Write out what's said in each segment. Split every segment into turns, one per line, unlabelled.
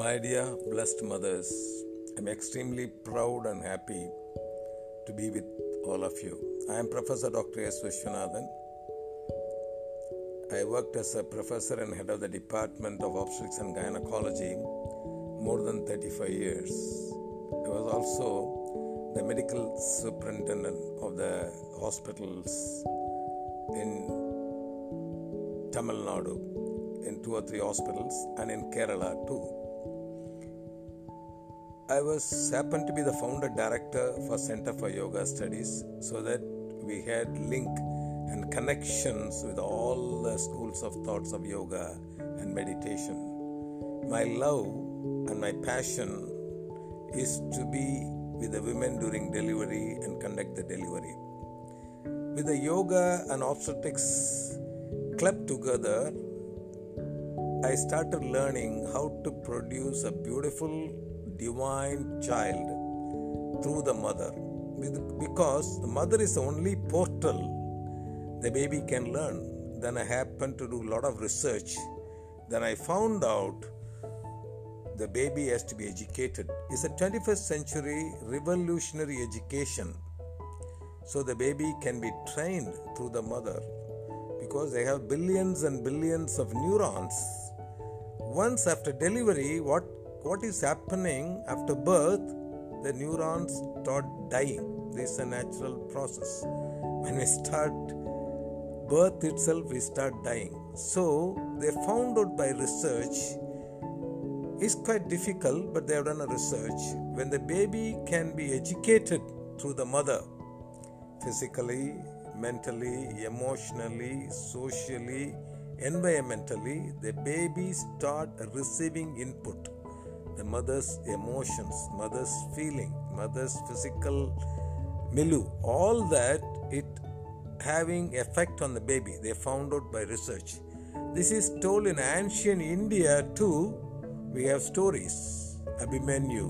My dear blessed mothers, I'm extremely proud and happy to be with all of you. I am Professor Dr. S. Vishwanathan. I worked as a professor and head of the Department of Obstetrics and Gynecology more than 35 years. I was also the medical superintendent of the hospitals in Tamil Nadu, in two or three hospitals, and in Kerala too. I was happened to be the founder director for Center for Yoga Studies, so that we had link and connections with all the schools of thoughts of yoga and meditation. My love and my passion is to be with the women during delivery and conduct the delivery. With the yoga and obstetrics club together, I started learning how to produce a beautiful divine child through the mother. Because the mother is the only portal the baby can learn. Then I happened to do a lot of research. Then I found out the baby has to be educated. It's a 21st century revolutionary education. So the baby can be trained through the mother because they have billions and billions of neurons. Once after delivery, what, what is happening after birth? The neurons start dying. This is a natural process. When we start birth itself, we start dying. So they found out by research it's quite difficult, but they have done a research. When the baby can be educated through the mother, physically, mentally, emotionally, socially, environmentally, the baby start receiving input. The mother's emotions, mother's feeling, mother's physical milieu, all that it having effect on the baby. They found out by research. This is told in ancient India too we have stories. Abhimanyu,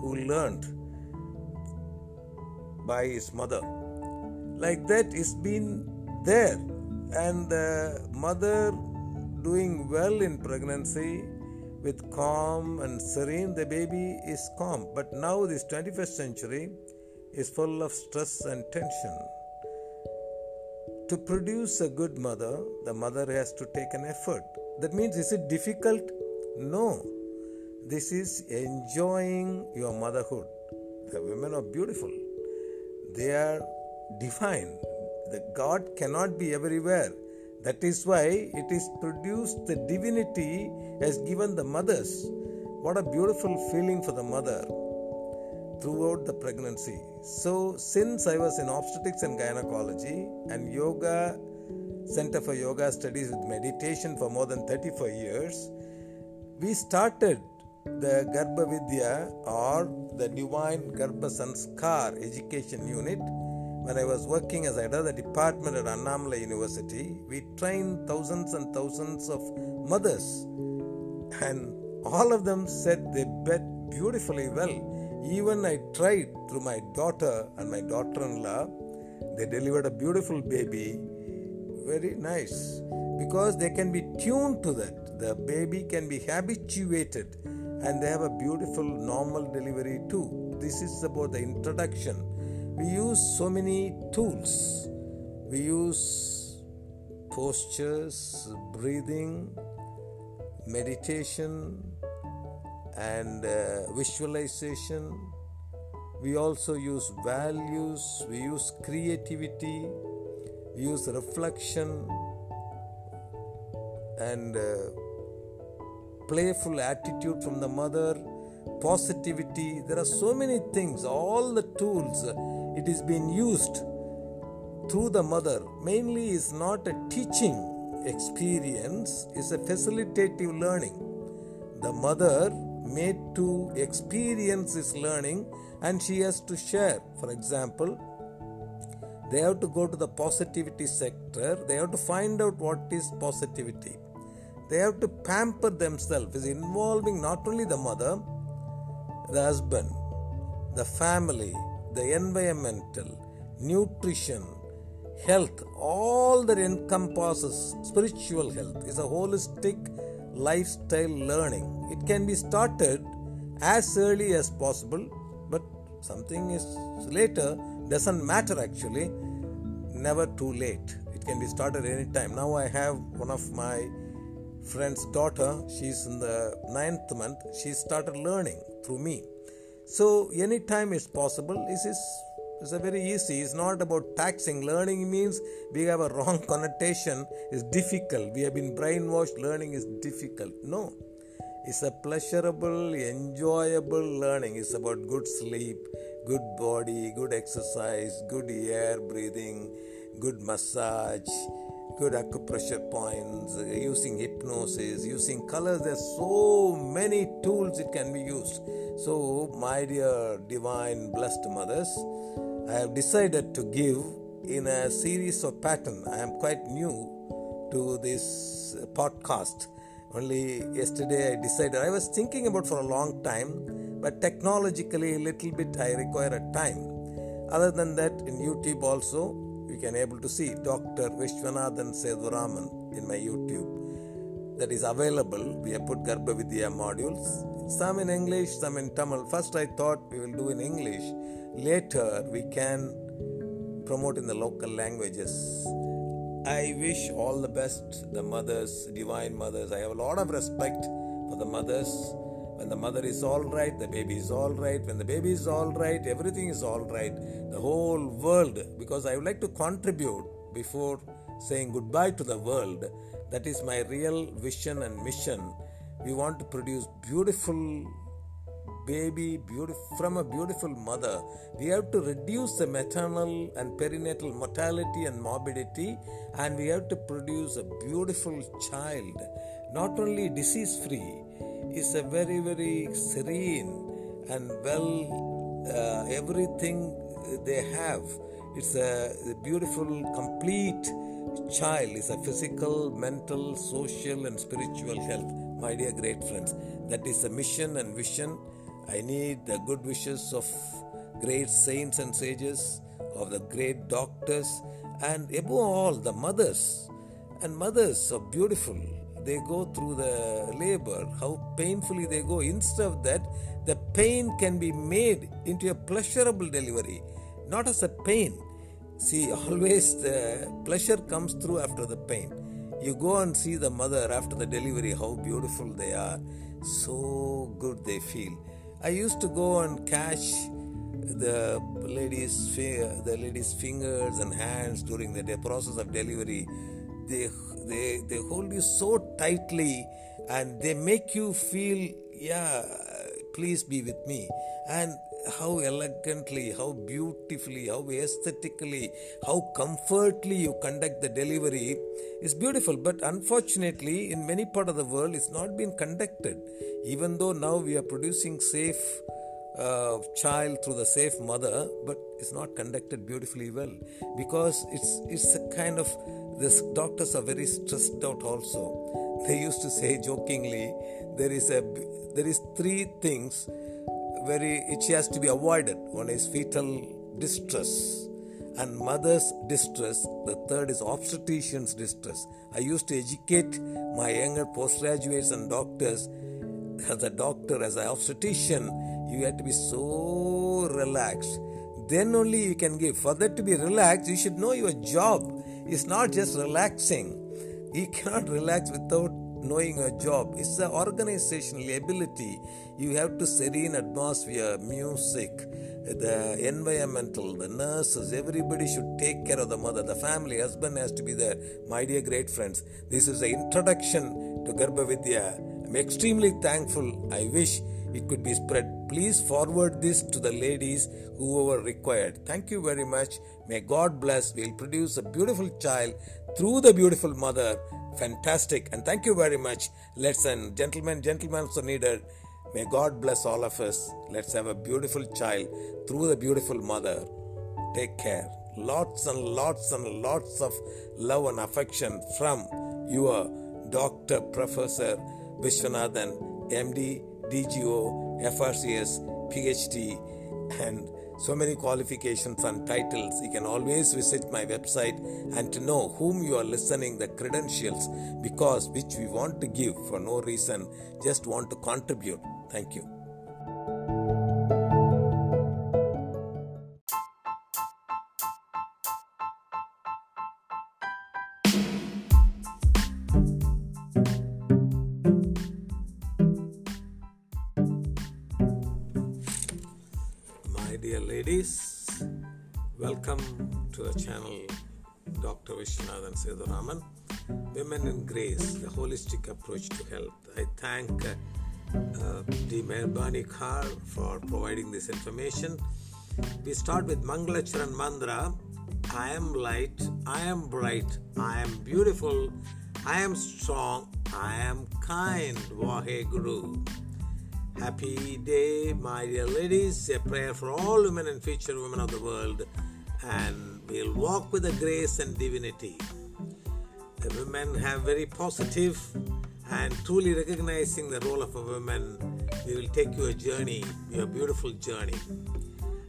who learned by his mother. Like that, it's been there. And the mother doing well in pregnancy with calm and serene, the baby is calm. But now, this 21st century is full of stress and tension. To produce a good mother, the mother has to take an effort. That means, is it difficult? No, this is enjoying your motherhood. The women are beautiful, they are divine. The God cannot be everywhere. That is why it is produced, the divinity has given the mothers. What a beautiful feeling for the mother throughout the pregnancy. So, since I was in obstetrics and gynecology and yoga, Center for Yoga Studies with meditation for more than 35 years, we started the Garbha Vidya or the Divine Garbha Sanskar Education Unit. When I was working as head of the department at Annamalai University, we trained thousands and thousands of mothers, and all of them said they bet beautifully well. Even I tried through my daughter and my daughter in law, they delivered a beautiful baby. Very nice because they can be tuned to that the baby can be habituated and they have a beautiful normal delivery too. This is about the introduction. We use so many tools. We use postures, breathing, meditation, and uh, visualization. We also use values, we use creativity, we use reflection, and uh, playful attitude from the mother, positivity. There are so many things, all the tools it is being used through the mother. Mainly is not a teaching experience, is a facilitative learning. The mother made to experience this learning and she has to share. For example, they have to go to the positivity sector, they have to find out what is positivity they have to pamper themselves, is involving not only the mother, the husband, the family, the environmental, nutrition, health, all that encompasses spiritual health is a holistic lifestyle learning. It can be started as early as possible, but something is later doesn't matter actually. Never too late. It can be started anytime. Now I have one of my friend's daughter, she's in the ninth month, she started learning through me. So anytime it's possible. This is it's a very easy. It's not about taxing. Learning means we have a wrong connotation. It's difficult. We have been brainwashed. Learning is difficult. No. It's a pleasurable, enjoyable learning. It's about good sleep, good body, good exercise, good air breathing, good massage, good acupressure points, using hypnosis, using colors. There's so many tools it can be used. So, my dear divine blessed mothers, I have decided to give in a series of pattern. I am quite new to this podcast. Only yesterday I decided. I was thinking about for a long time, but technologically a little bit I require a time. Other than that, in YouTube also you can able to see Dr. Vishwanathan Sethuraman in my YouTube. That is available. We have put Garbha Vidya modules. Some in English, some in Tamil. First I thought we will do in English later we can promote in the local languages. I wish all the best, the mothers, divine mothers. I have a lot of respect for the mothers. When the mother is all right, the baby is all right. When the baby is all right, everything is all right. The whole world, because I would like to contribute before saying goodbye to the world. That is my real vision and mission. We want to produce beautiful baby beautiful, from a beautiful mother. We have to reduce the maternal and perinatal mortality and morbidity, and we have to produce a beautiful child, not only disease free, is a very, very serene and well uh, everything they have. It's a, a beautiful, complete child. It's a physical, mental, social, and spiritual health. My dear great friends, that is the mission and vision I need the good wishes of great saints and sages, of the great doctors, and above all, the mothers. And mothers are beautiful. They go through the labor, how painfully they go. Instead of that, the pain can be made into a pleasurable delivery, not as a pain. See, always the pleasure comes through after the pain. You go and see the mother after the delivery, how beautiful they are. So good they feel. I used to go and catch the ladies' the ladies' fingers and hands during the process of delivery. They they they hold you so tightly, and they make you feel, yeah, please be with me. And how elegantly, how beautifully, how aesthetically, how comfortably you conduct the delivery is beautiful. But unfortunately, in many part of the world, it's not been conducted. Even though now we are producing safe uh, child through the safe mother, but it's not conducted beautifully well because it's it's a kind of this doctors are very stressed out also. They used to say jokingly, there is a there is three things very which has to be avoided. One is fetal distress and mother's distress. The third is obstetrician's distress. I used to educate my younger postgraduates and doctors. As a doctor, as an obstetrician, you have to be so relaxed. Then only you can give. For that to be relaxed, you should know your job. It's not just relaxing. You cannot relax without knowing your job. It's the organizational ability. You have to serene atmosphere, music, the environmental, the nurses, everybody should take care of the mother, the family, husband has to be there. My dear great friends, this is the introduction to Garbha Vidya. I'm extremely thankful. I wish it could be spread. Please forward this to the ladies whoever required. Thank you very much. May God bless. We'll produce a beautiful child through the beautiful mother Fantastic. And thank you very much. Let's and gentlemen, gentlemen so needed. May God bless all of us. Let's have a beautiful child through the beautiful mother. Take care. Lots and lots and lots of love and affection from your Dr. Professor Vishwanathan, MD, DGO, FRCS, PhD, and so many qualifications and titles, you can always visit my website and to know whom you are listening, the credentials, because which we want to give for no reason, just want to contribute. Thank you. Vishwanathan Sethuraman. Women in Grace, the holistic approach to health. I thank uh, uh, the Merbani Kar for providing this information. We start with Mangalacharan Mandra. I am light, I am bright, I am beautiful, I am strong, I am kind. Vahe Guru. Happy day, my dear ladies. A prayer for all women and future women of the world. And we'll walk with the grace and divinity. The women have very positive and truly recognizing the role of a woman. We will take you a journey, your beautiful journey.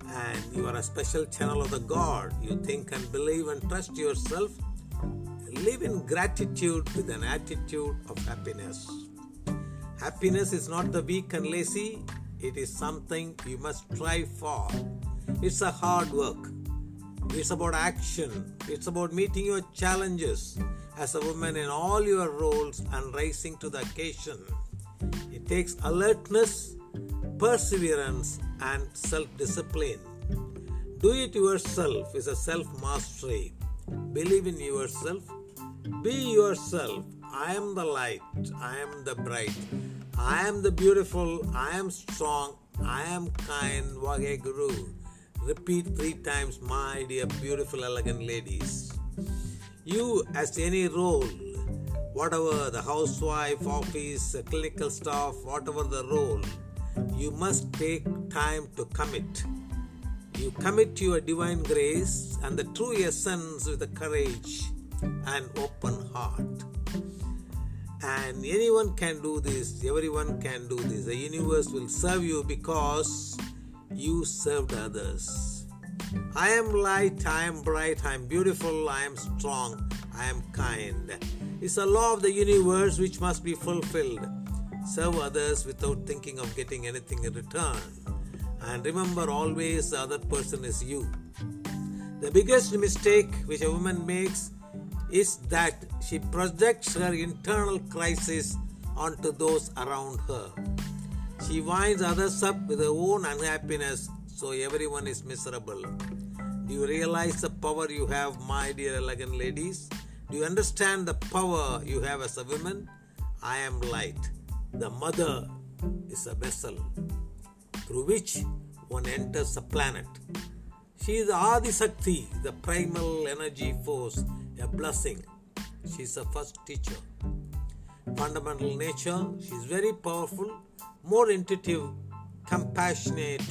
And you are a special channel of the God. You think and believe and trust yourself. Live in gratitude with an attitude of happiness. Happiness is not the weak and lazy, it is something you must strive for. It's a hard work. It's about action. It's about meeting your challenges as a woman in all your roles and rising to the occasion. It takes alertness, perseverance, and self discipline. Do it yourself is a self mastery. Believe in yourself. Be yourself. I am the light. I am the bright. I am the beautiful. I am strong. I am kind. Vahe Guru. Repeat three times, my dear, beautiful, elegant ladies. You, as any role, whatever the housewife, office, clinical staff, whatever the role, you must take time to commit. You commit your divine grace and the true essence with the courage and open heart. And anyone can do this, everyone can do this. The universe will serve you because you served others. I am light, I am bright, I am beautiful, I am strong, I am kind. It's a law of the universe which must be fulfilled. Serve others without thinking of getting anything in return. And remember always the other person is you. The biggest mistake which a woman makes is that she projects her internal crisis onto those around her. She winds others up with her own unhappiness, so everyone is miserable. Do you realize the power you have, my dear elegant ladies? Do you understand the power you have as a woman? I am light. The mother is a vessel through which one enters the planet. She is Adi Sakti, the primal energy force, a blessing. She is the first teacher. Fundamental nature, she is very powerful, more intuitive, compassionate.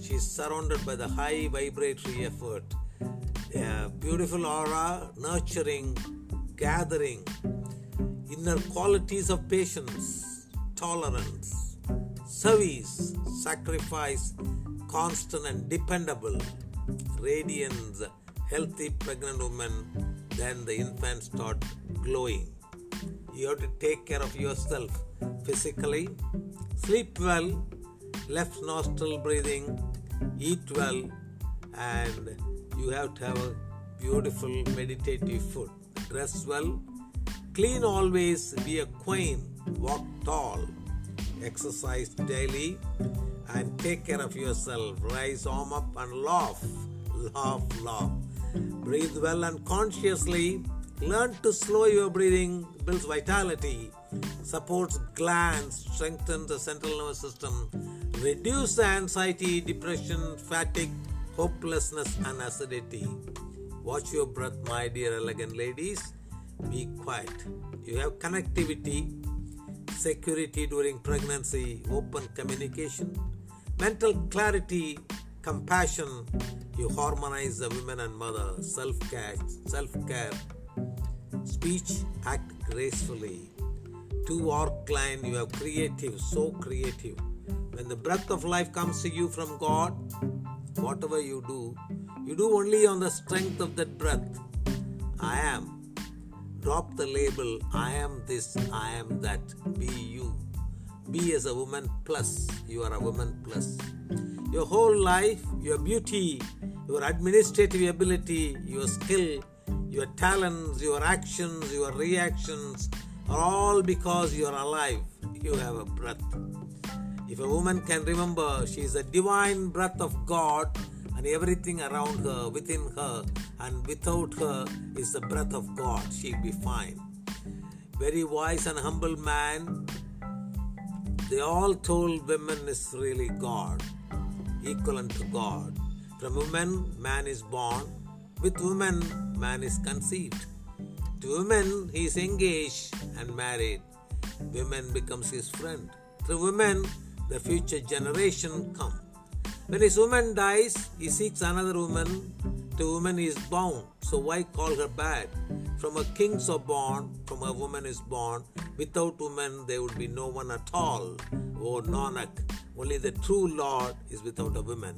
She is surrounded by the high vibratory effort. A beautiful aura, nurturing, gathering, inner qualities of patience, tolerance, service, sacrifice, constant and dependable, radiance, healthy pregnant woman, then the infant start glowing. You have to take care of yourself physically, sleep well, left nostril breathing, eat well, and you have to have a beautiful meditative food. Dress well, clean always, be a queen, walk tall, exercise daily, and take care of yourself. Rise arm up and laugh, laugh, laugh. Breathe well and consciously. Learn to slow your breathing, builds vitality, supports glands, strengthens the central nervous system, reduce the anxiety, depression, fatigue, hopelessness, and acidity. Watch your breath, my dear elegant ladies. Be quiet. You have connectivity, security during pregnancy, open communication, mental clarity, compassion. You harmonize the women and mother, self care, self care, speech, act gracefully. To our client, you are creative, so creative. When the breath of life comes to you from God, whatever you do, you do only on the strength of that breath. I am. Drop the label, I am this, I am that. Be you. Be as a woman plus. You are a woman plus. Your whole life, your beauty, your administrative ability, your skill, your talents, your actions, your reactions are all because you are alive. You have a breath. If a woman can remember she is a divine breath of God and everything around her, within her, and without her is the breath of God, she'll be fine. Very wise and humble man, they all told women is really God, equivalent to God. From woman, man is born. With woman, man is conceived. To women, he is engaged and married. Women becomes his friend. Through women, the future generation come. When his woman dies, he seeks another woman. To woman is bound. So why call her bad? From a king so born, from a woman is born. Without woman there would be no one at all. O Nanak, only the true Lord is without a woman.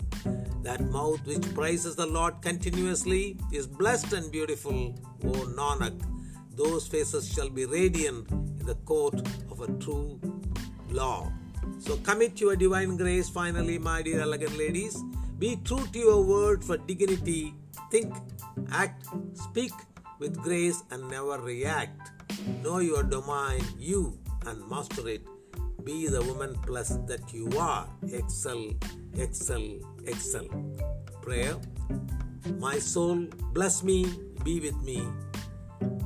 That mouth which praises the Lord continuously is blessed and beautiful. O Nanak, those faces shall be radiant in the court of a true law. So commit your divine grace finally, my dear elegant ladies. Be true to your word for dignity. Think, act, speak with grace and never react. Know your domain, you, and master it. Be the woman plus that you are. Excel, excel, excel. Prayer. My soul, bless me, be with me.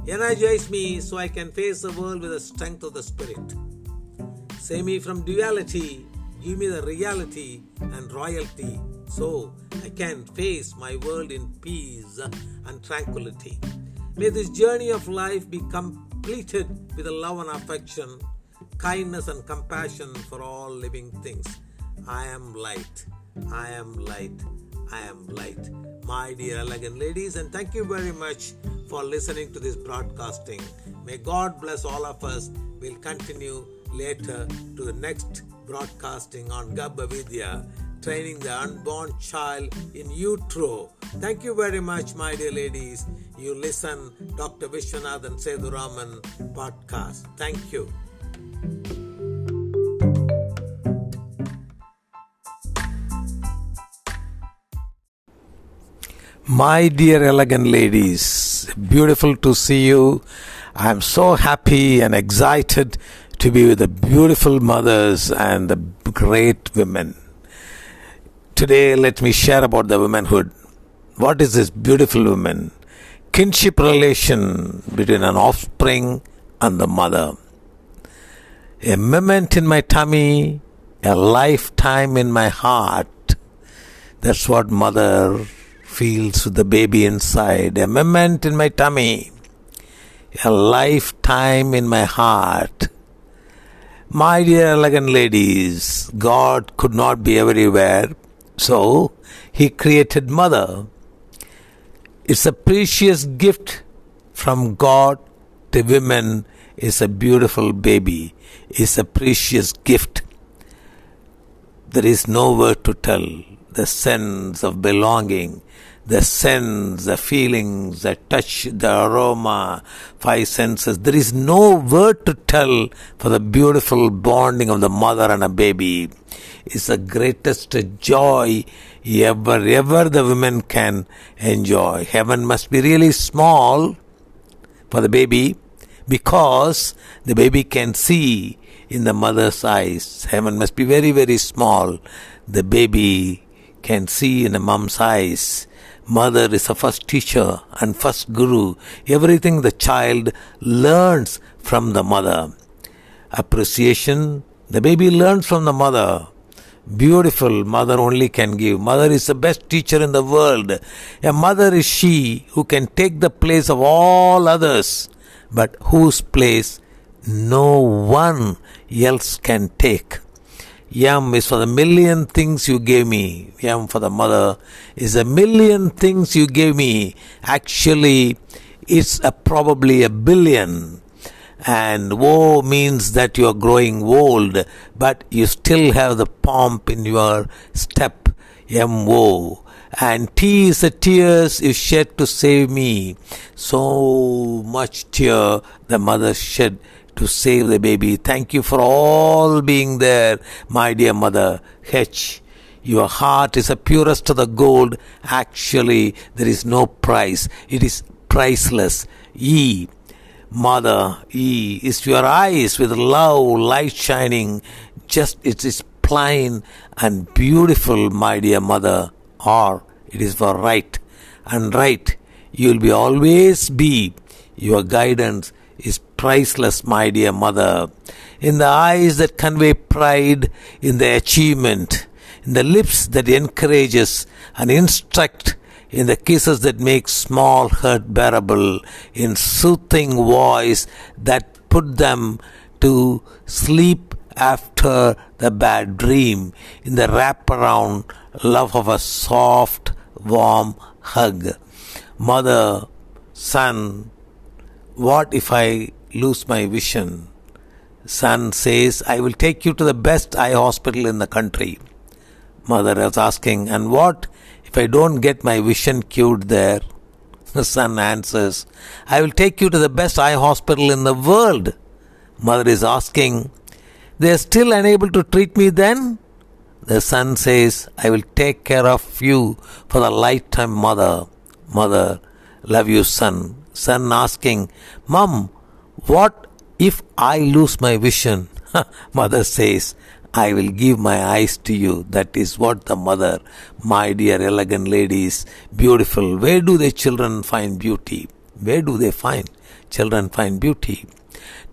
Energize me so I can face the world with the strength of the Spirit. Save me from duality, give me the reality and royalty so I can face my world in peace and tranquility. May this journey of life be completed with a love and affection, kindness and compassion for all living things. I am light. I am light. I am light. My dear elegant ladies, and thank you very much for listening to this broadcasting. May God bless all of us. We'll continue later to the next broadcasting on Garbha Vidya, training the unborn child in utero. Thank you very much, my dear ladies. You listen Dr. Vishwanathan Sethuraman podcast. Thank you. My dear elegant ladies, beautiful to see you. I am so happy and excited to be with the beautiful mothers and the great women. Today, let me share about the womanhood. What is this beautiful woman? Kinship relation between an offspring and the mother. A moment in my tummy, a lifetime in my heart. That's what mother feels with the baby inside. A moment in my tummy, a lifetime in my heart. My dear elegant ladies, God could not be everywhere, so He created mother. It's a precious gift from God to women. Is a beautiful baby. It's a precious gift. There is no word to tell the sense of belonging, the sense, the feelings, the touch, the aroma, five senses. There is no word to tell for the beautiful bonding of the mother and a baby. It's the greatest joy ever, ever the women can enjoy. Heaven must be really small for the baby because the baby can see in the mother's eyes. Heaven must be very, very small. The baby can see in a mom's eyes. Mother is the first teacher and first guru. Everything the child learns from the mother. Appreciation, the baby learns from the mother. Beautiful mother only can give. Mother is the best teacher in the world. A mother is she who can take the place of all others, but whose place no one else can take. Yam is for the million things you gave me. Yam for the mother is a million things you gave me. Actually, it's a, probably a billion. And woe means that you are growing old, but you still have the pomp in your step. Woe. And T is the tears you shed to save me. So much tear the mother shed to save the baby. Thank you for all being there, my dear mother. H. Your heart is the purest of the gold. Actually, there is no price. It is priceless. E. Mother, E. Is your eyes with love, light shining. Just it is plain and beautiful, my dear mother. Or it is for right and right. You will be always be. Your guidance is priceless, my dear mother. In the eyes that convey pride in the achievement, in the lips that encourages and instruct, in the kisses that make small hurt bearable, in soothing voice that put them to sleep after the bad dream, in the wraparound love of a soft, warm hug. Mother, son, what if I lose my vision? Son says, I will take you to the best eye hospital in the country. Mother was asking, And what if I don't get my vision cured there? The son answers, I will take you to the best eye hospital in the world. Mother is asking, They are still unable to treat me then? The son says, I will take care of you for the lifetime, mother. Mother, love you, son. Son asking, Mom, what if I lose my vision? mother says, I will give my eyes to you. That is what the mother, my dear elegant ladies, beautiful. Where do the children find beauty? Where do they find? Children find beauty.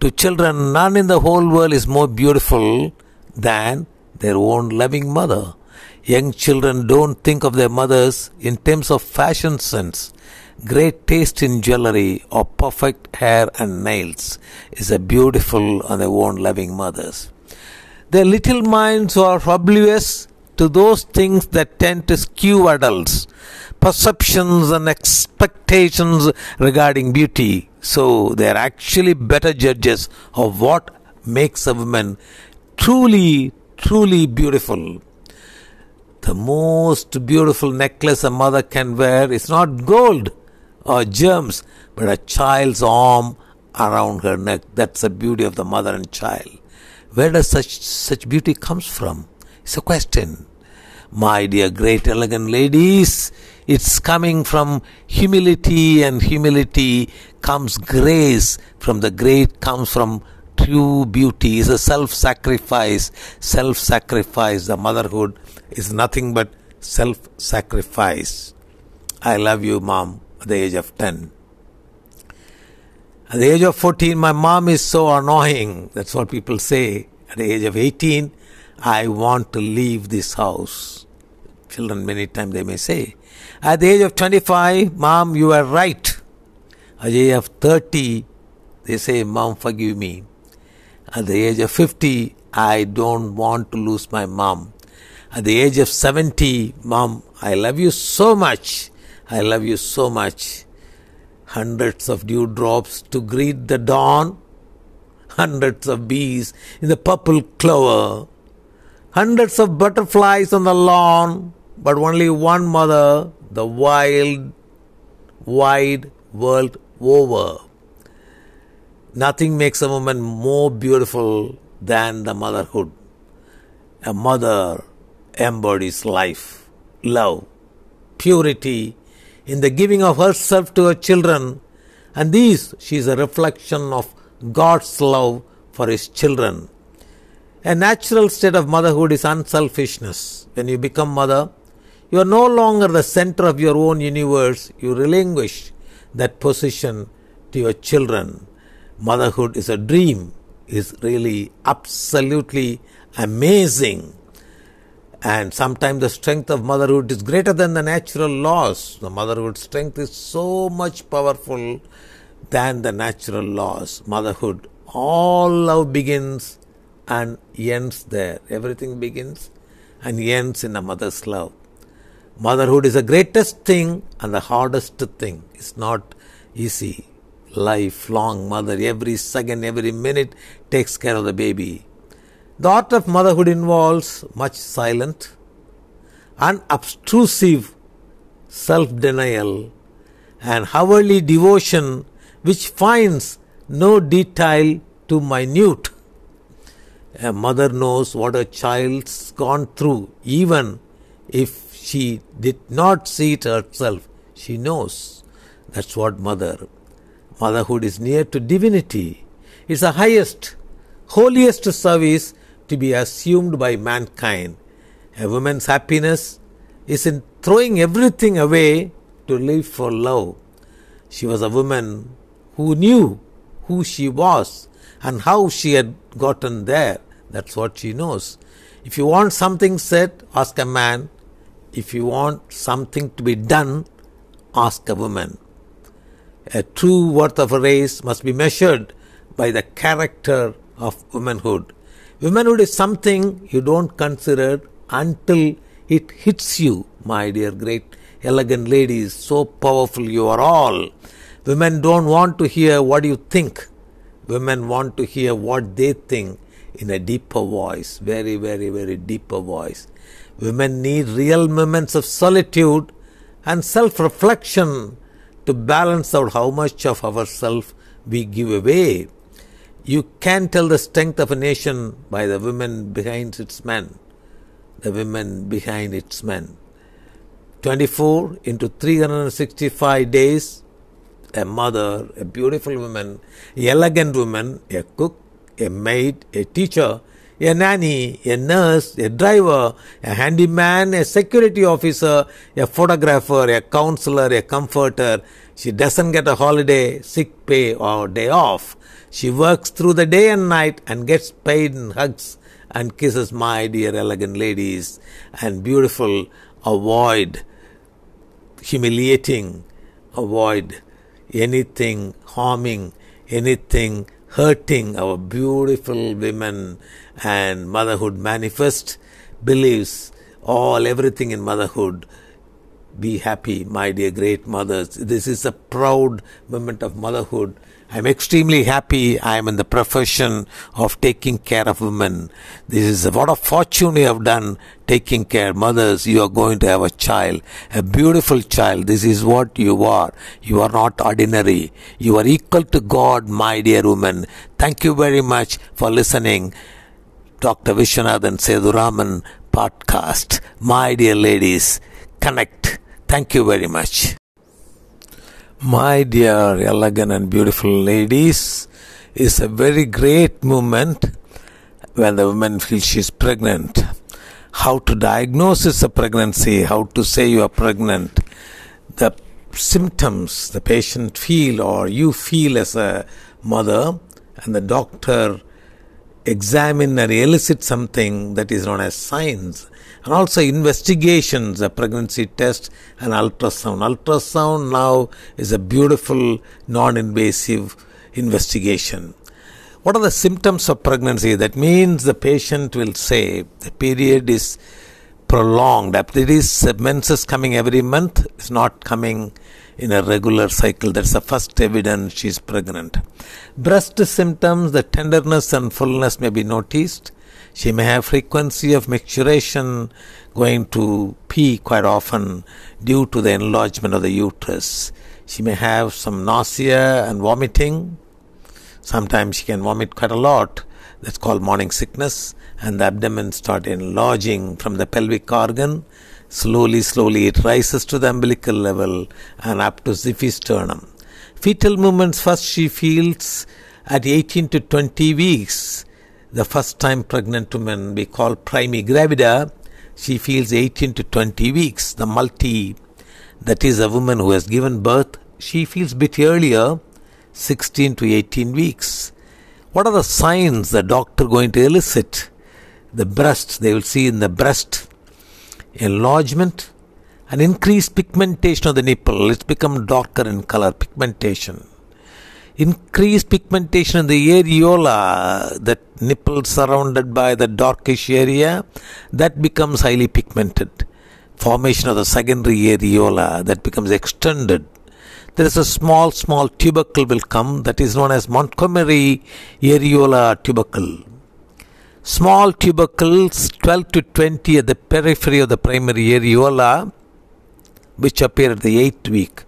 To children, none in the whole world is more beautiful than their own loving mother. Young children don't think of their mothers in terms of fashion sense. Great taste in jewelry or perfect hair and nails is a beautiful on their own loving mothers. Their little minds are oblivious to those things that tend to skew adults, perceptions and expectations regarding beauty. So they are actually better judges of what makes a woman truly, truly beautiful. The most beautiful necklace a mother can wear is not gold or gems, but a child's arm around her neck. That's the beauty of the mother and child. Where does such, such beauty comes from? It's a question. My dear great elegant ladies, it's coming from humility and humility comes grace. From the great comes from true beauty It's a self-sacrifice. Self-sacrifice, the motherhood is nothing but self-sacrifice. I love you, mom, at the age of 10. At the age of 14, my mom is so annoying. That's what people say. At the age of 18, I want to leave this house. Children, many times they may say. At the age of 25, mom, you are right. At the age of 30, they say, mom, forgive me. At the age of 50, I don't want to lose my mom. At the age of 70, mom, I love you so much. I love you so much hundreds of dewdrops to greet the dawn, hundreds of bees in the purple clover, hundreds of butterflies on the lawn, but only one mother, the wild, wide world over. Nothing makes a woman more beautiful than the motherhood. A mother embodies life, love, purity, in the giving of herself to her children, and these she is a reflection of God's love for his children. A natural state of motherhood is unselfishness. When you become mother, you are no longer the center of your own universe, you relinquish that position to your children. Motherhood is a dream, is really absolutely amazing. And sometimes the strength of motherhood is greater than the natural laws. The motherhood strength is so much powerful than the natural laws. Motherhood, all love begins and ends there. Everything begins and ends in a mother's love. Motherhood is the greatest thing and the hardest thing. It's not easy. Lifelong mother, every second, every minute takes care of the baby. The art of motherhood involves much silent, unobtrusive self denial, and hourly devotion which finds no detail too minute. A mother knows what a child's gone through, even if she did not see it herself. She knows. That's what mother. Motherhood is near to divinity. It's the highest, holiest service to be assumed by mankind. A woman's happiness is in throwing everything away to live for love. She was a woman who knew who she was and how she had gotten there. That's what she knows. If you want something said, ask a man. If you want something to be done, ask a woman. A true worth of a race must be measured by the character of womanhood. Womanhood is something you don't consider until it hits you, my dear great elegant ladies. So powerful you are all. Women don't want to hear what you think. Women want to hear what they think in a deeper voice, very, very, very deeper voice. Women need real moments of solitude and self reflection to balance out how much of ourself we give away. You can tell the strength of a nation by the women behind its men, the women behind its men. 24 into 365 days, a mother, a beautiful woman, elegant woman, a cook, a maid, a teacher, a nanny, a nurse, a driver, a handyman, a security officer, a photographer, a counselor, a comforter. She doesn't get a holiday, sick pay, or day off. She works through the day and night and gets paid in hugs and kisses, my dear elegant ladies and beautiful. Avoid humiliating, avoid anything harming, anything hurting our beautiful women and motherhood manifest believes all everything in motherhood be happy my dear great mothers this is a proud moment of motherhood I'm extremely happy I am in the profession of taking care of women. This is what a fortune you have done taking care. Mothers, you are going to have a child, a beautiful child. This is what you are. You are not ordinary. You are equal to God, my dear woman. Thank you very much for listening. Dr. Vishwanathan Sethuraman podcast. My dear ladies, connect. Thank you very much. My dear, elegant, and beautiful ladies, is a very great moment when the woman feels she's pregnant. How to diagnose a pregnancy, how to say you are pregnant, the symptoms the patient feel or you feel as a mother, and the doctor examine and elicit something that is known as signs and also investigations, a pregnancy test and ultrasound. Ultrasound now is a beautiful non-invasive investigation. What are the symptoms of pregnancy? That means the patient will say the period is prolonged. It is menses coming every month, it's not coming in a regular cycle. That's the first evidence she is pregnant. Breast symptoms, the tenderness and fullness may be noticed. She may have frequency of micturition going to pee quite often due to the enlargement of the uterus. She may have some nausea and vomiting. Sometimes she can vomit quite a lot. That's called morning sickness. And the abdomen start enlarging from the pelvic organ. Slowly, slowly it rises to the umbilical level and up to xiphisternum. Fetal movements first she feels at 18 to 20 weeks the first time pregnant woman we call primigravida, she feels 18 to 20 weeks. The multi, that is a woman who has given birth, she feels bit earlier, 16 to 18 weeks. What are the signs the doctor going to elicit? The breast, they will see in the breast enlargement, an increased pigmentation of the nipple. It's become darker in color, pigmentation increased pigmentation in the areola, that nipple surrounded by the darkish area, that becomes highly pigmented. Formation of the secondary areola that becomes extended. There is a small, small tubercle will come that is known as Montgomery areola tubercle. Small tubercles, 12 to 20 at the periphery of the primary areola, which appear at the eighth week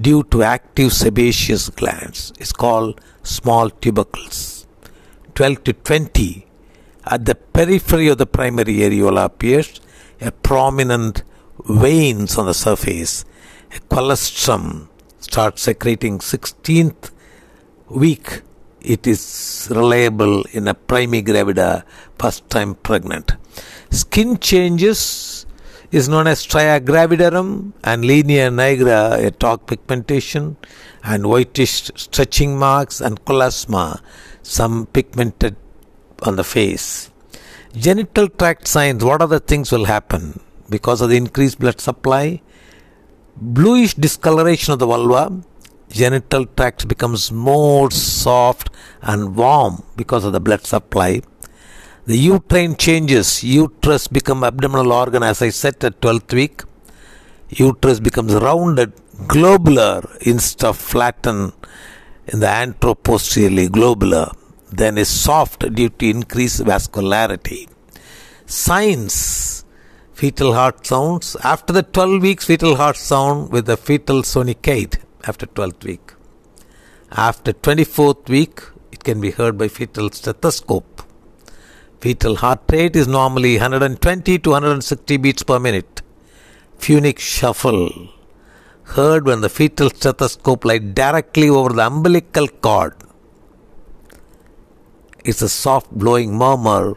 due to active sebaceous glands is called small tubercles. 12 to 20 at the periphery of the primary areola appears a prominent veins on the surface. A colostrum starts secreting 16th week. It is reliable in a primigravida first time pregnant. Skin changes is known as striae gravidarum and linea nigra, a dark pigmentation, and whitish stretching marks and chloasma, some pigmented on the face. Genital tract signs, what other things will happen? Because of the increased blood supply, bluish discoloration of the vulva, genital tract becomes more soft and warm because of the blood supply. The uterine changes, uterus become abdominal organ as I said at 12th week. Uterus becomes rounded, globular instead of flattened in the anteroposteriorly globular then is soft due to increased vascularity. Signs fetal heart sounds after the 12 weeks fetal heart sound with the fetal Sonicaid after 12th week. After 24th week, it can be heard by fetal stethoscope. Fetal heart rate is normally 120 to 160 beats per minute. Funic souffle heard when the fetal stethoscope lies directly over the umbilical cord it's a soft blowing murmur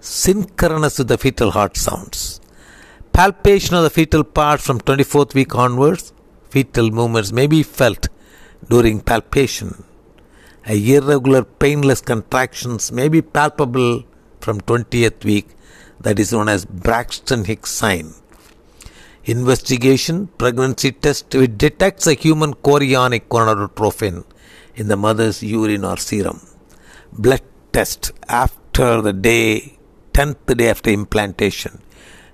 synchronous with the fetal heart sounds. Palpation of the fetal parts from 24th week onwards, fetal movements may be felt during palpation. A irregular painless contractions may be palpable from 20th week, that is known as Braxton Hicks sign. Investigation pregnancy test which detects a human chorionic gonadotropin in the mother's urine or serum blood test after the day 10th day after implantation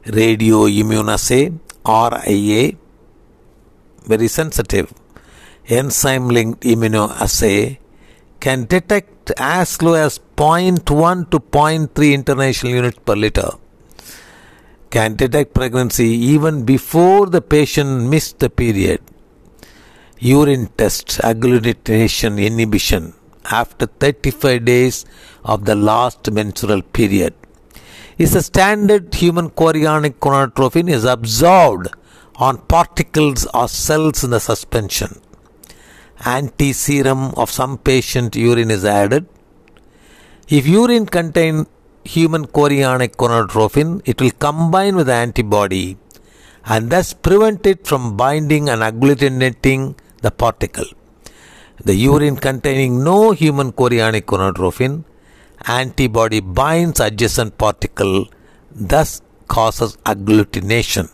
radio immunoassay RIA very sensitive. Enzyme linked immunoassay can detect as low as 0.1 to 0.3 international units per liter. Can detect pregnancy even before the patient missed the period. Urine test agglutination inhibition after 35 days of the last menstrual period. Is a standard human chorionic gonadotropin is absorbed on particles or cells in the suspension. Anti-serum of some patient urine is added. If urine contains human chorionic gonadotropin, it will combine with the antibody and thus prevent it from binding and agglutinating the particle. The urine containing no human chorionic gonadotropin antibody binds adjacent particle, thus causes agglutination.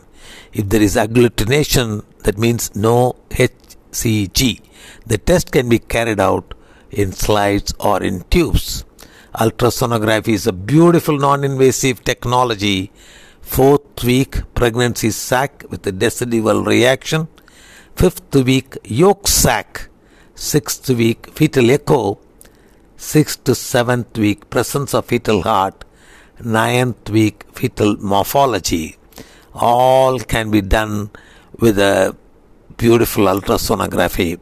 If there is agglutination, that means no HCG. The test can be carried out in slides or in tubes. Ultrasonography is a beautiful non-invasive technology. Fourth week pregnancy sac with a decidual reaction. Fifth week yolk sac sixth week fetal echo, sixth to seventh week presence of fetal heart, ninth week fetal morphology. All can be done with a beautiful ultrasonography.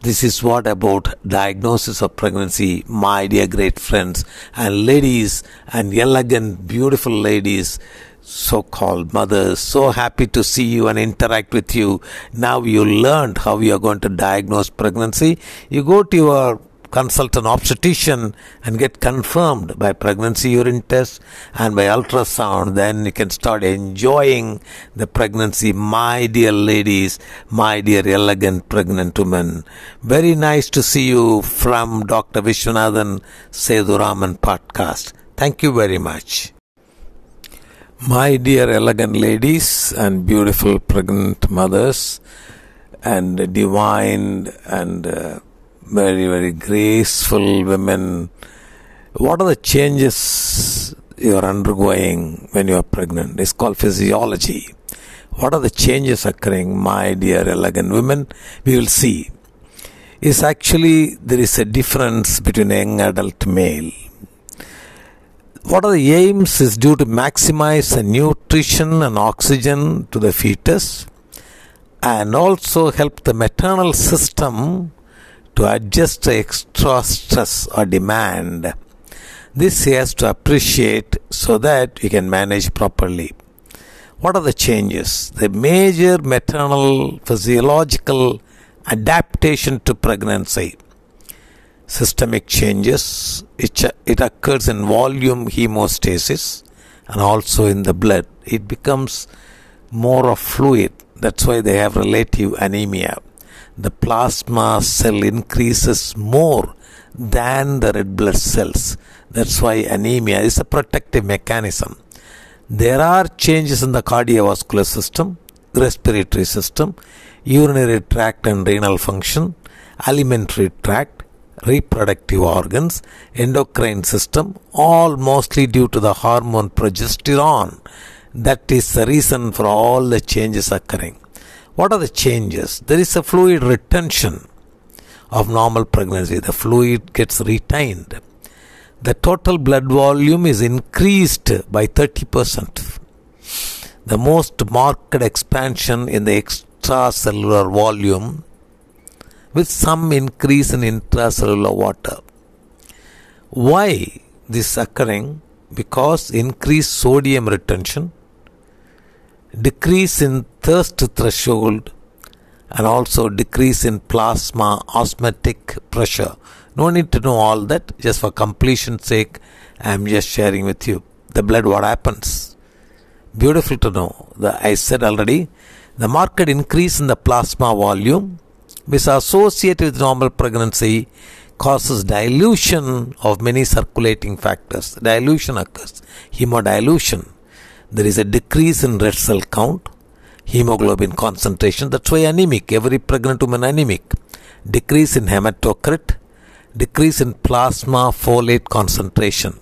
This is what about diagnosis of pregnancy, my dear great friends and ladies and elegant, beautiful ladies so called mothers, so happy to see you and interact with you. Now you learned how you are going to diagnose pregnancy. You go to your consultant obstetrician and get confirmed by pregnancy urine test and by ultrasound then you can start enjoying the pregnancy. My dear ladies my dear elegant pregnant women very nice to see you from dr vishwanathan Sethuraman podcast. Thank you very much. My dear elegant ladies and beautiful pregnant mothers and divine and uh, very, very graceful women, what are the changes you are undergoing when you are pregnant? It's called physiology. What are the changes occurring, my dear elegant women? We will see. Is actually there is a difference between young adult male what are the aims is due to maximize the nutrition and oxygen to the fetus and also help the maternal system to adjust to extra stress or demand. This he has to appreciate so that we can manage properly. What are the changes? The major maternal physiological adaptation to pregnancy. Systemic changes, it, it occurs in volume hemostasis and also in the blood. It becomes more of fluid. That's why they have relative anemia. The plasma cell increases more than the red blood cells. That's why anemia is a protective mechanism. There are changes in the cardiovascular system, respiratory system, urinary tract and renal function, alimentary tract, reproductive organs, endocrine system, all mostly due to the hormone progesterone. That is the reason for all the changes occurring. What are the changes? There is a fluid retention of normal pregnancy. The fluid gets retained. The total blood volume is increased by 30%. The most marked expansion in the extracellular volume with some increase in intracellular water. Why this occurring? Because increased sodium retention, decrease in thirst threshold, and also decrease in plasma osmotic pressure. No need to know all that, just for completion's sake, I am just sharing with you. The blood, what happens? Beautiful to know. The, I said already, the marked increase in the plasma volume, which is associated with normal pregnancy, causes dilution of many circulating factors. Dilution occurs, hemodilution. There is a decrease in red cell count, hemoglobin concentration. That's why anemic. Every pregnant woman anemic. Decrease in hematocrit, decrease in plasma folate concentration.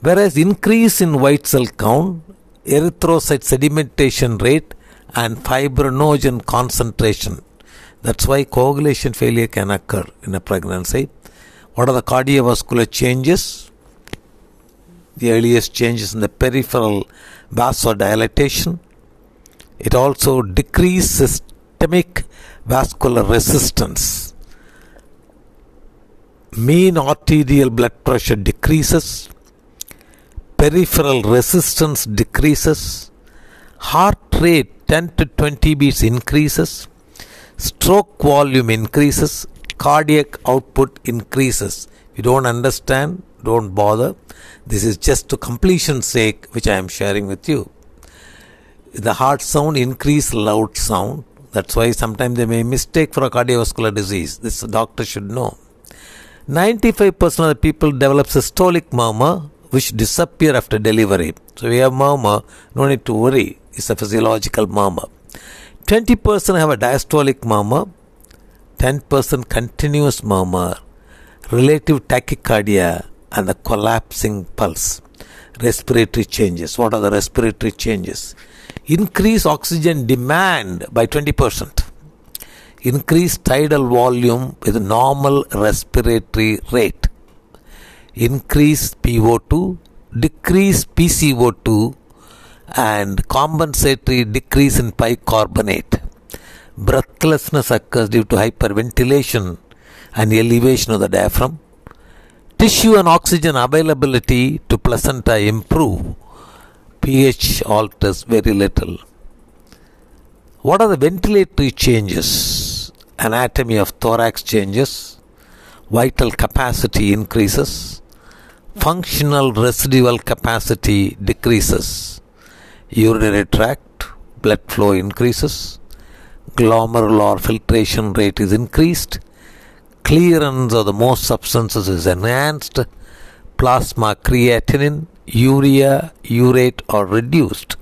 Whereas increase in white cell count, erythrocyte sedimentation rate, and fibrinogen concentration. That's why coagulation failure can occur in a pregnancy. What are the cardiovascular changes? The earliest changes in the peripheral vasodilatation. It also decreases systemic vascular resistance. Mean arterial blood pressure decreases. Peripheral resistance decreases. Heart rate 10 to 20 beats increases. Stroke volume increases. Cardiac output increases. You don't understand, don't bother. This is just to completion's sake, which I am sharing with you. The heart sound increase loud sound. That's why sometimes they may mistake for a cardiovascular disease. This doctor should know. 95% of the people develop systolic murmur which disappear after delivery. So we have murmur, no need to worry. It's a physiological murmur. 20% have a diastolic murmur, 10% continuous murmur, relative tachycardia, and the collapsing pulse. Respiratory changes. What are the respiratory changes? Increase oxygen demand by 20%. Increase tidal volume with normal respiratory rate. Increase PO2, decrease PCO2, and compensatory decrease in bicarbonate. Breathlessness occurs due to hyperventilation and elevation of the diaphragm. Tissue and oxygen availability to placenta improve. pH alters very little. What are the ventilatory changes? Anatomy of thorax changes. Vital capacity increases. Functional residual capacity decreases. Urinary tract blood flow increases. Glomerular filtration rate is increased. Clearance of the most substances is enhanced. Plasma creatinine, urea, urate are reduced.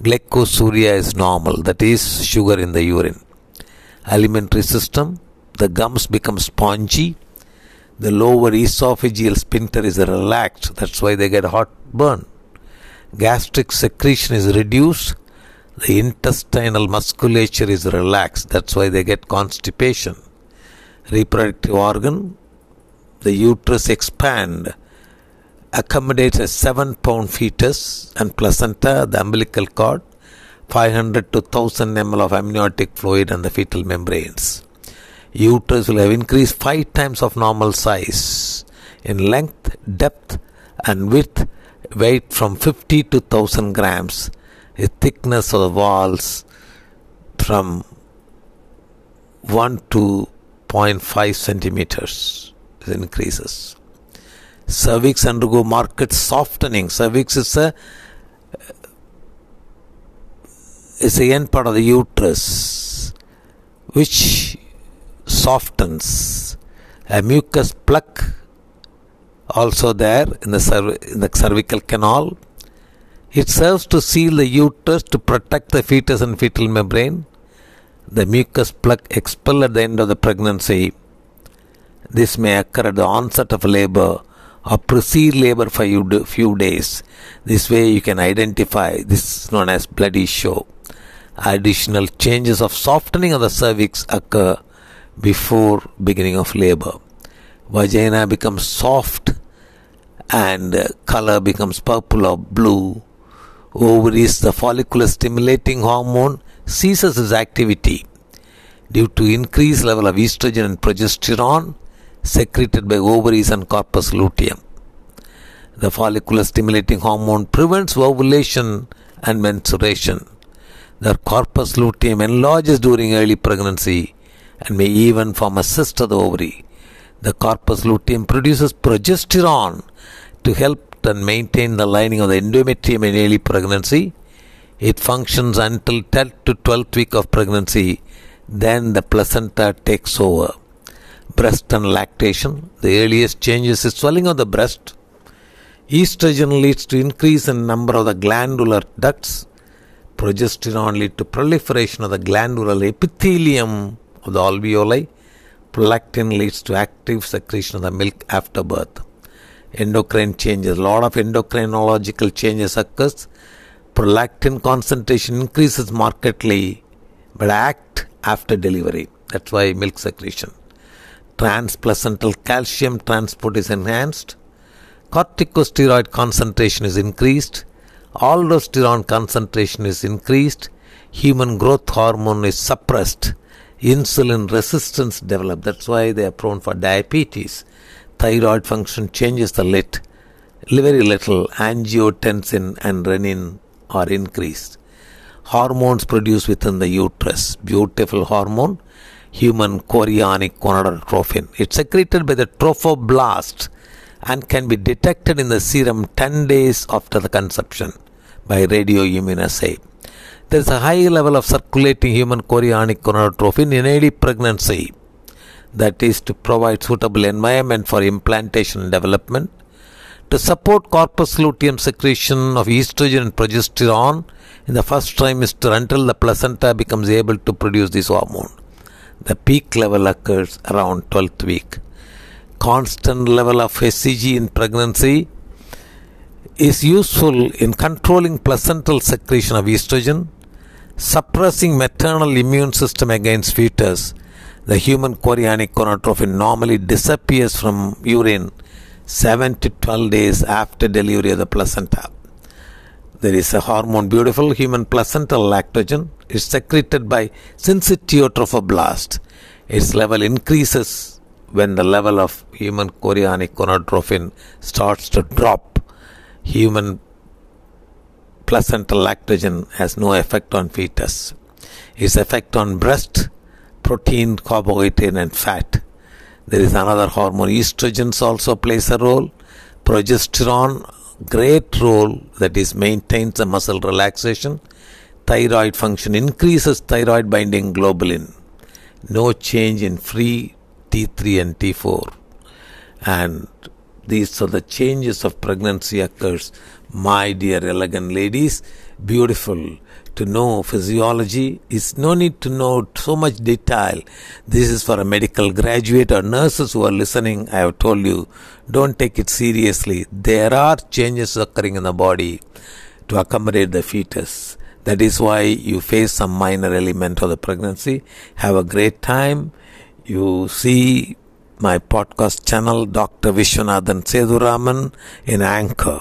Glycosuria is normal, that is sugar in the urine. Alimentary system, the gums become spongy. The lower esophageal sphincter is relaxed, that's why they get hot burn. Gastric secretion is reduced. The intestinal musculature is relaxed, that's why they get constipation. Reproductive organ, the uterus expand accommodates a 7 pound fetus and placenta, the umbilical cord, 500 to 1000 ml of amniotic fluid, and the fetal membranes. Uterus will have increased 5 times of normal size in length, depth, and width, weight from 50 to 1000 grams, a thickness of the walls from 1 to 0.5 centimeters it increases. Cervix undergo marked softening. Cervix is a is the end part of the uterus which softens. A mucus plug also there in the, cerv- in the cervical canal. It serves to seal the uterus to protect the fetus and fetal membrane. The mucus plug expel at the end of the pregnancy. This may occur at the onset of labor or precede labor for a few days. This way you can identify this is known as bloody show. Additional changes of softening of the cervix occur before beginning of labor. Vagina becomes soft and color becomes purple or blue. Ovaries, the follicular stimulating hormone, ceases its activity due to increased level of estrogen and progesterone secreted by ovaries and corpus luteum. The follicular stimulating hormone prevents ovulation and menstruation. The corpus luteum enlarges during early pregnancy and may even form a cyst of the ovary. The corpus luteum produces progesterone to help and maintain the lining of the endometrium in early pregnancy. It functions until 10th to 12th week of pregnancy. Then the placenta takes over. Breast and lactation. The earliest changes is swelling of the breast. Estrogen leads to increase in number of the glandular ducts. Progesterone leads to proliferation of the glandular epithelium of the alveoli. Prolactin leads to active secretion of the milk after birth. Endocrine changes. A lot of endocrinological changes occurs. Prolactin concentration increases markedly, but act after delivery. That's why milk secretion. Transplacental calcium transport is enhanced. Corticosteroid concentration is increased. Aldosterone concentration is increased. Human growth hormone is suppressed. Insulin resistance develops. That's why they are prone for diabetes. Thyroid function changes the lit. Very little angiotensin and renin are increased. Hormones produced within the uterus. Beautiful hormone. Human chorionic gonadotropin. It's secreted by the trophoblast and can be detected in the serum 10 days after the conception by radioimmunoassay. There is a high level of circulating human chorionic gonadotropin in early pregnancy, that is to provide suitable environment for implantation and development, to support corpus luteum secretion of estrogen and progesterone in the first trimester until the placenta becomes able to produce this hormone. The peak level occurs around 12th week constant level of HCG in pregnancy is useful in controlling placental secretion of estrogen, suppressing maternal immune system against fetus. The human chorionic gonadotropin normally disappears from urine 7 to 12 days after delivery of the placenta. There is a hormone, beautiful human placental lactogen, is secreted by syncytiotrophoblasts. Its level increases when the level of human chorionic gonadotropin starts to drop, human placental lactogen has no effect on fetus. Its effect on breast, protein, carbohydrate, and fat. There is another hormone, estrogens also plays a role. Progesterone, great role that is maintains the muscle relaxation. Thyroid function increases thyroid binding globulin. No change in free T3 and T4. And these are the changes of pregnancy occurs. My dear elegant ladies, beautiful to know physiology is no need to know so much detail. This is for a medical graduate or nurses who are listening. I have told you, don't take it seriously. There are changes occurring in the body to accommodate the fetus. That is why you face some minor element of the pregnancy. Have a great time you see my podcast channel, Dr. Vishwanathan Sethuraman, in Anchor.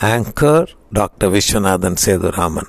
Anchor, Dr. Vishwanathan Sethuraman.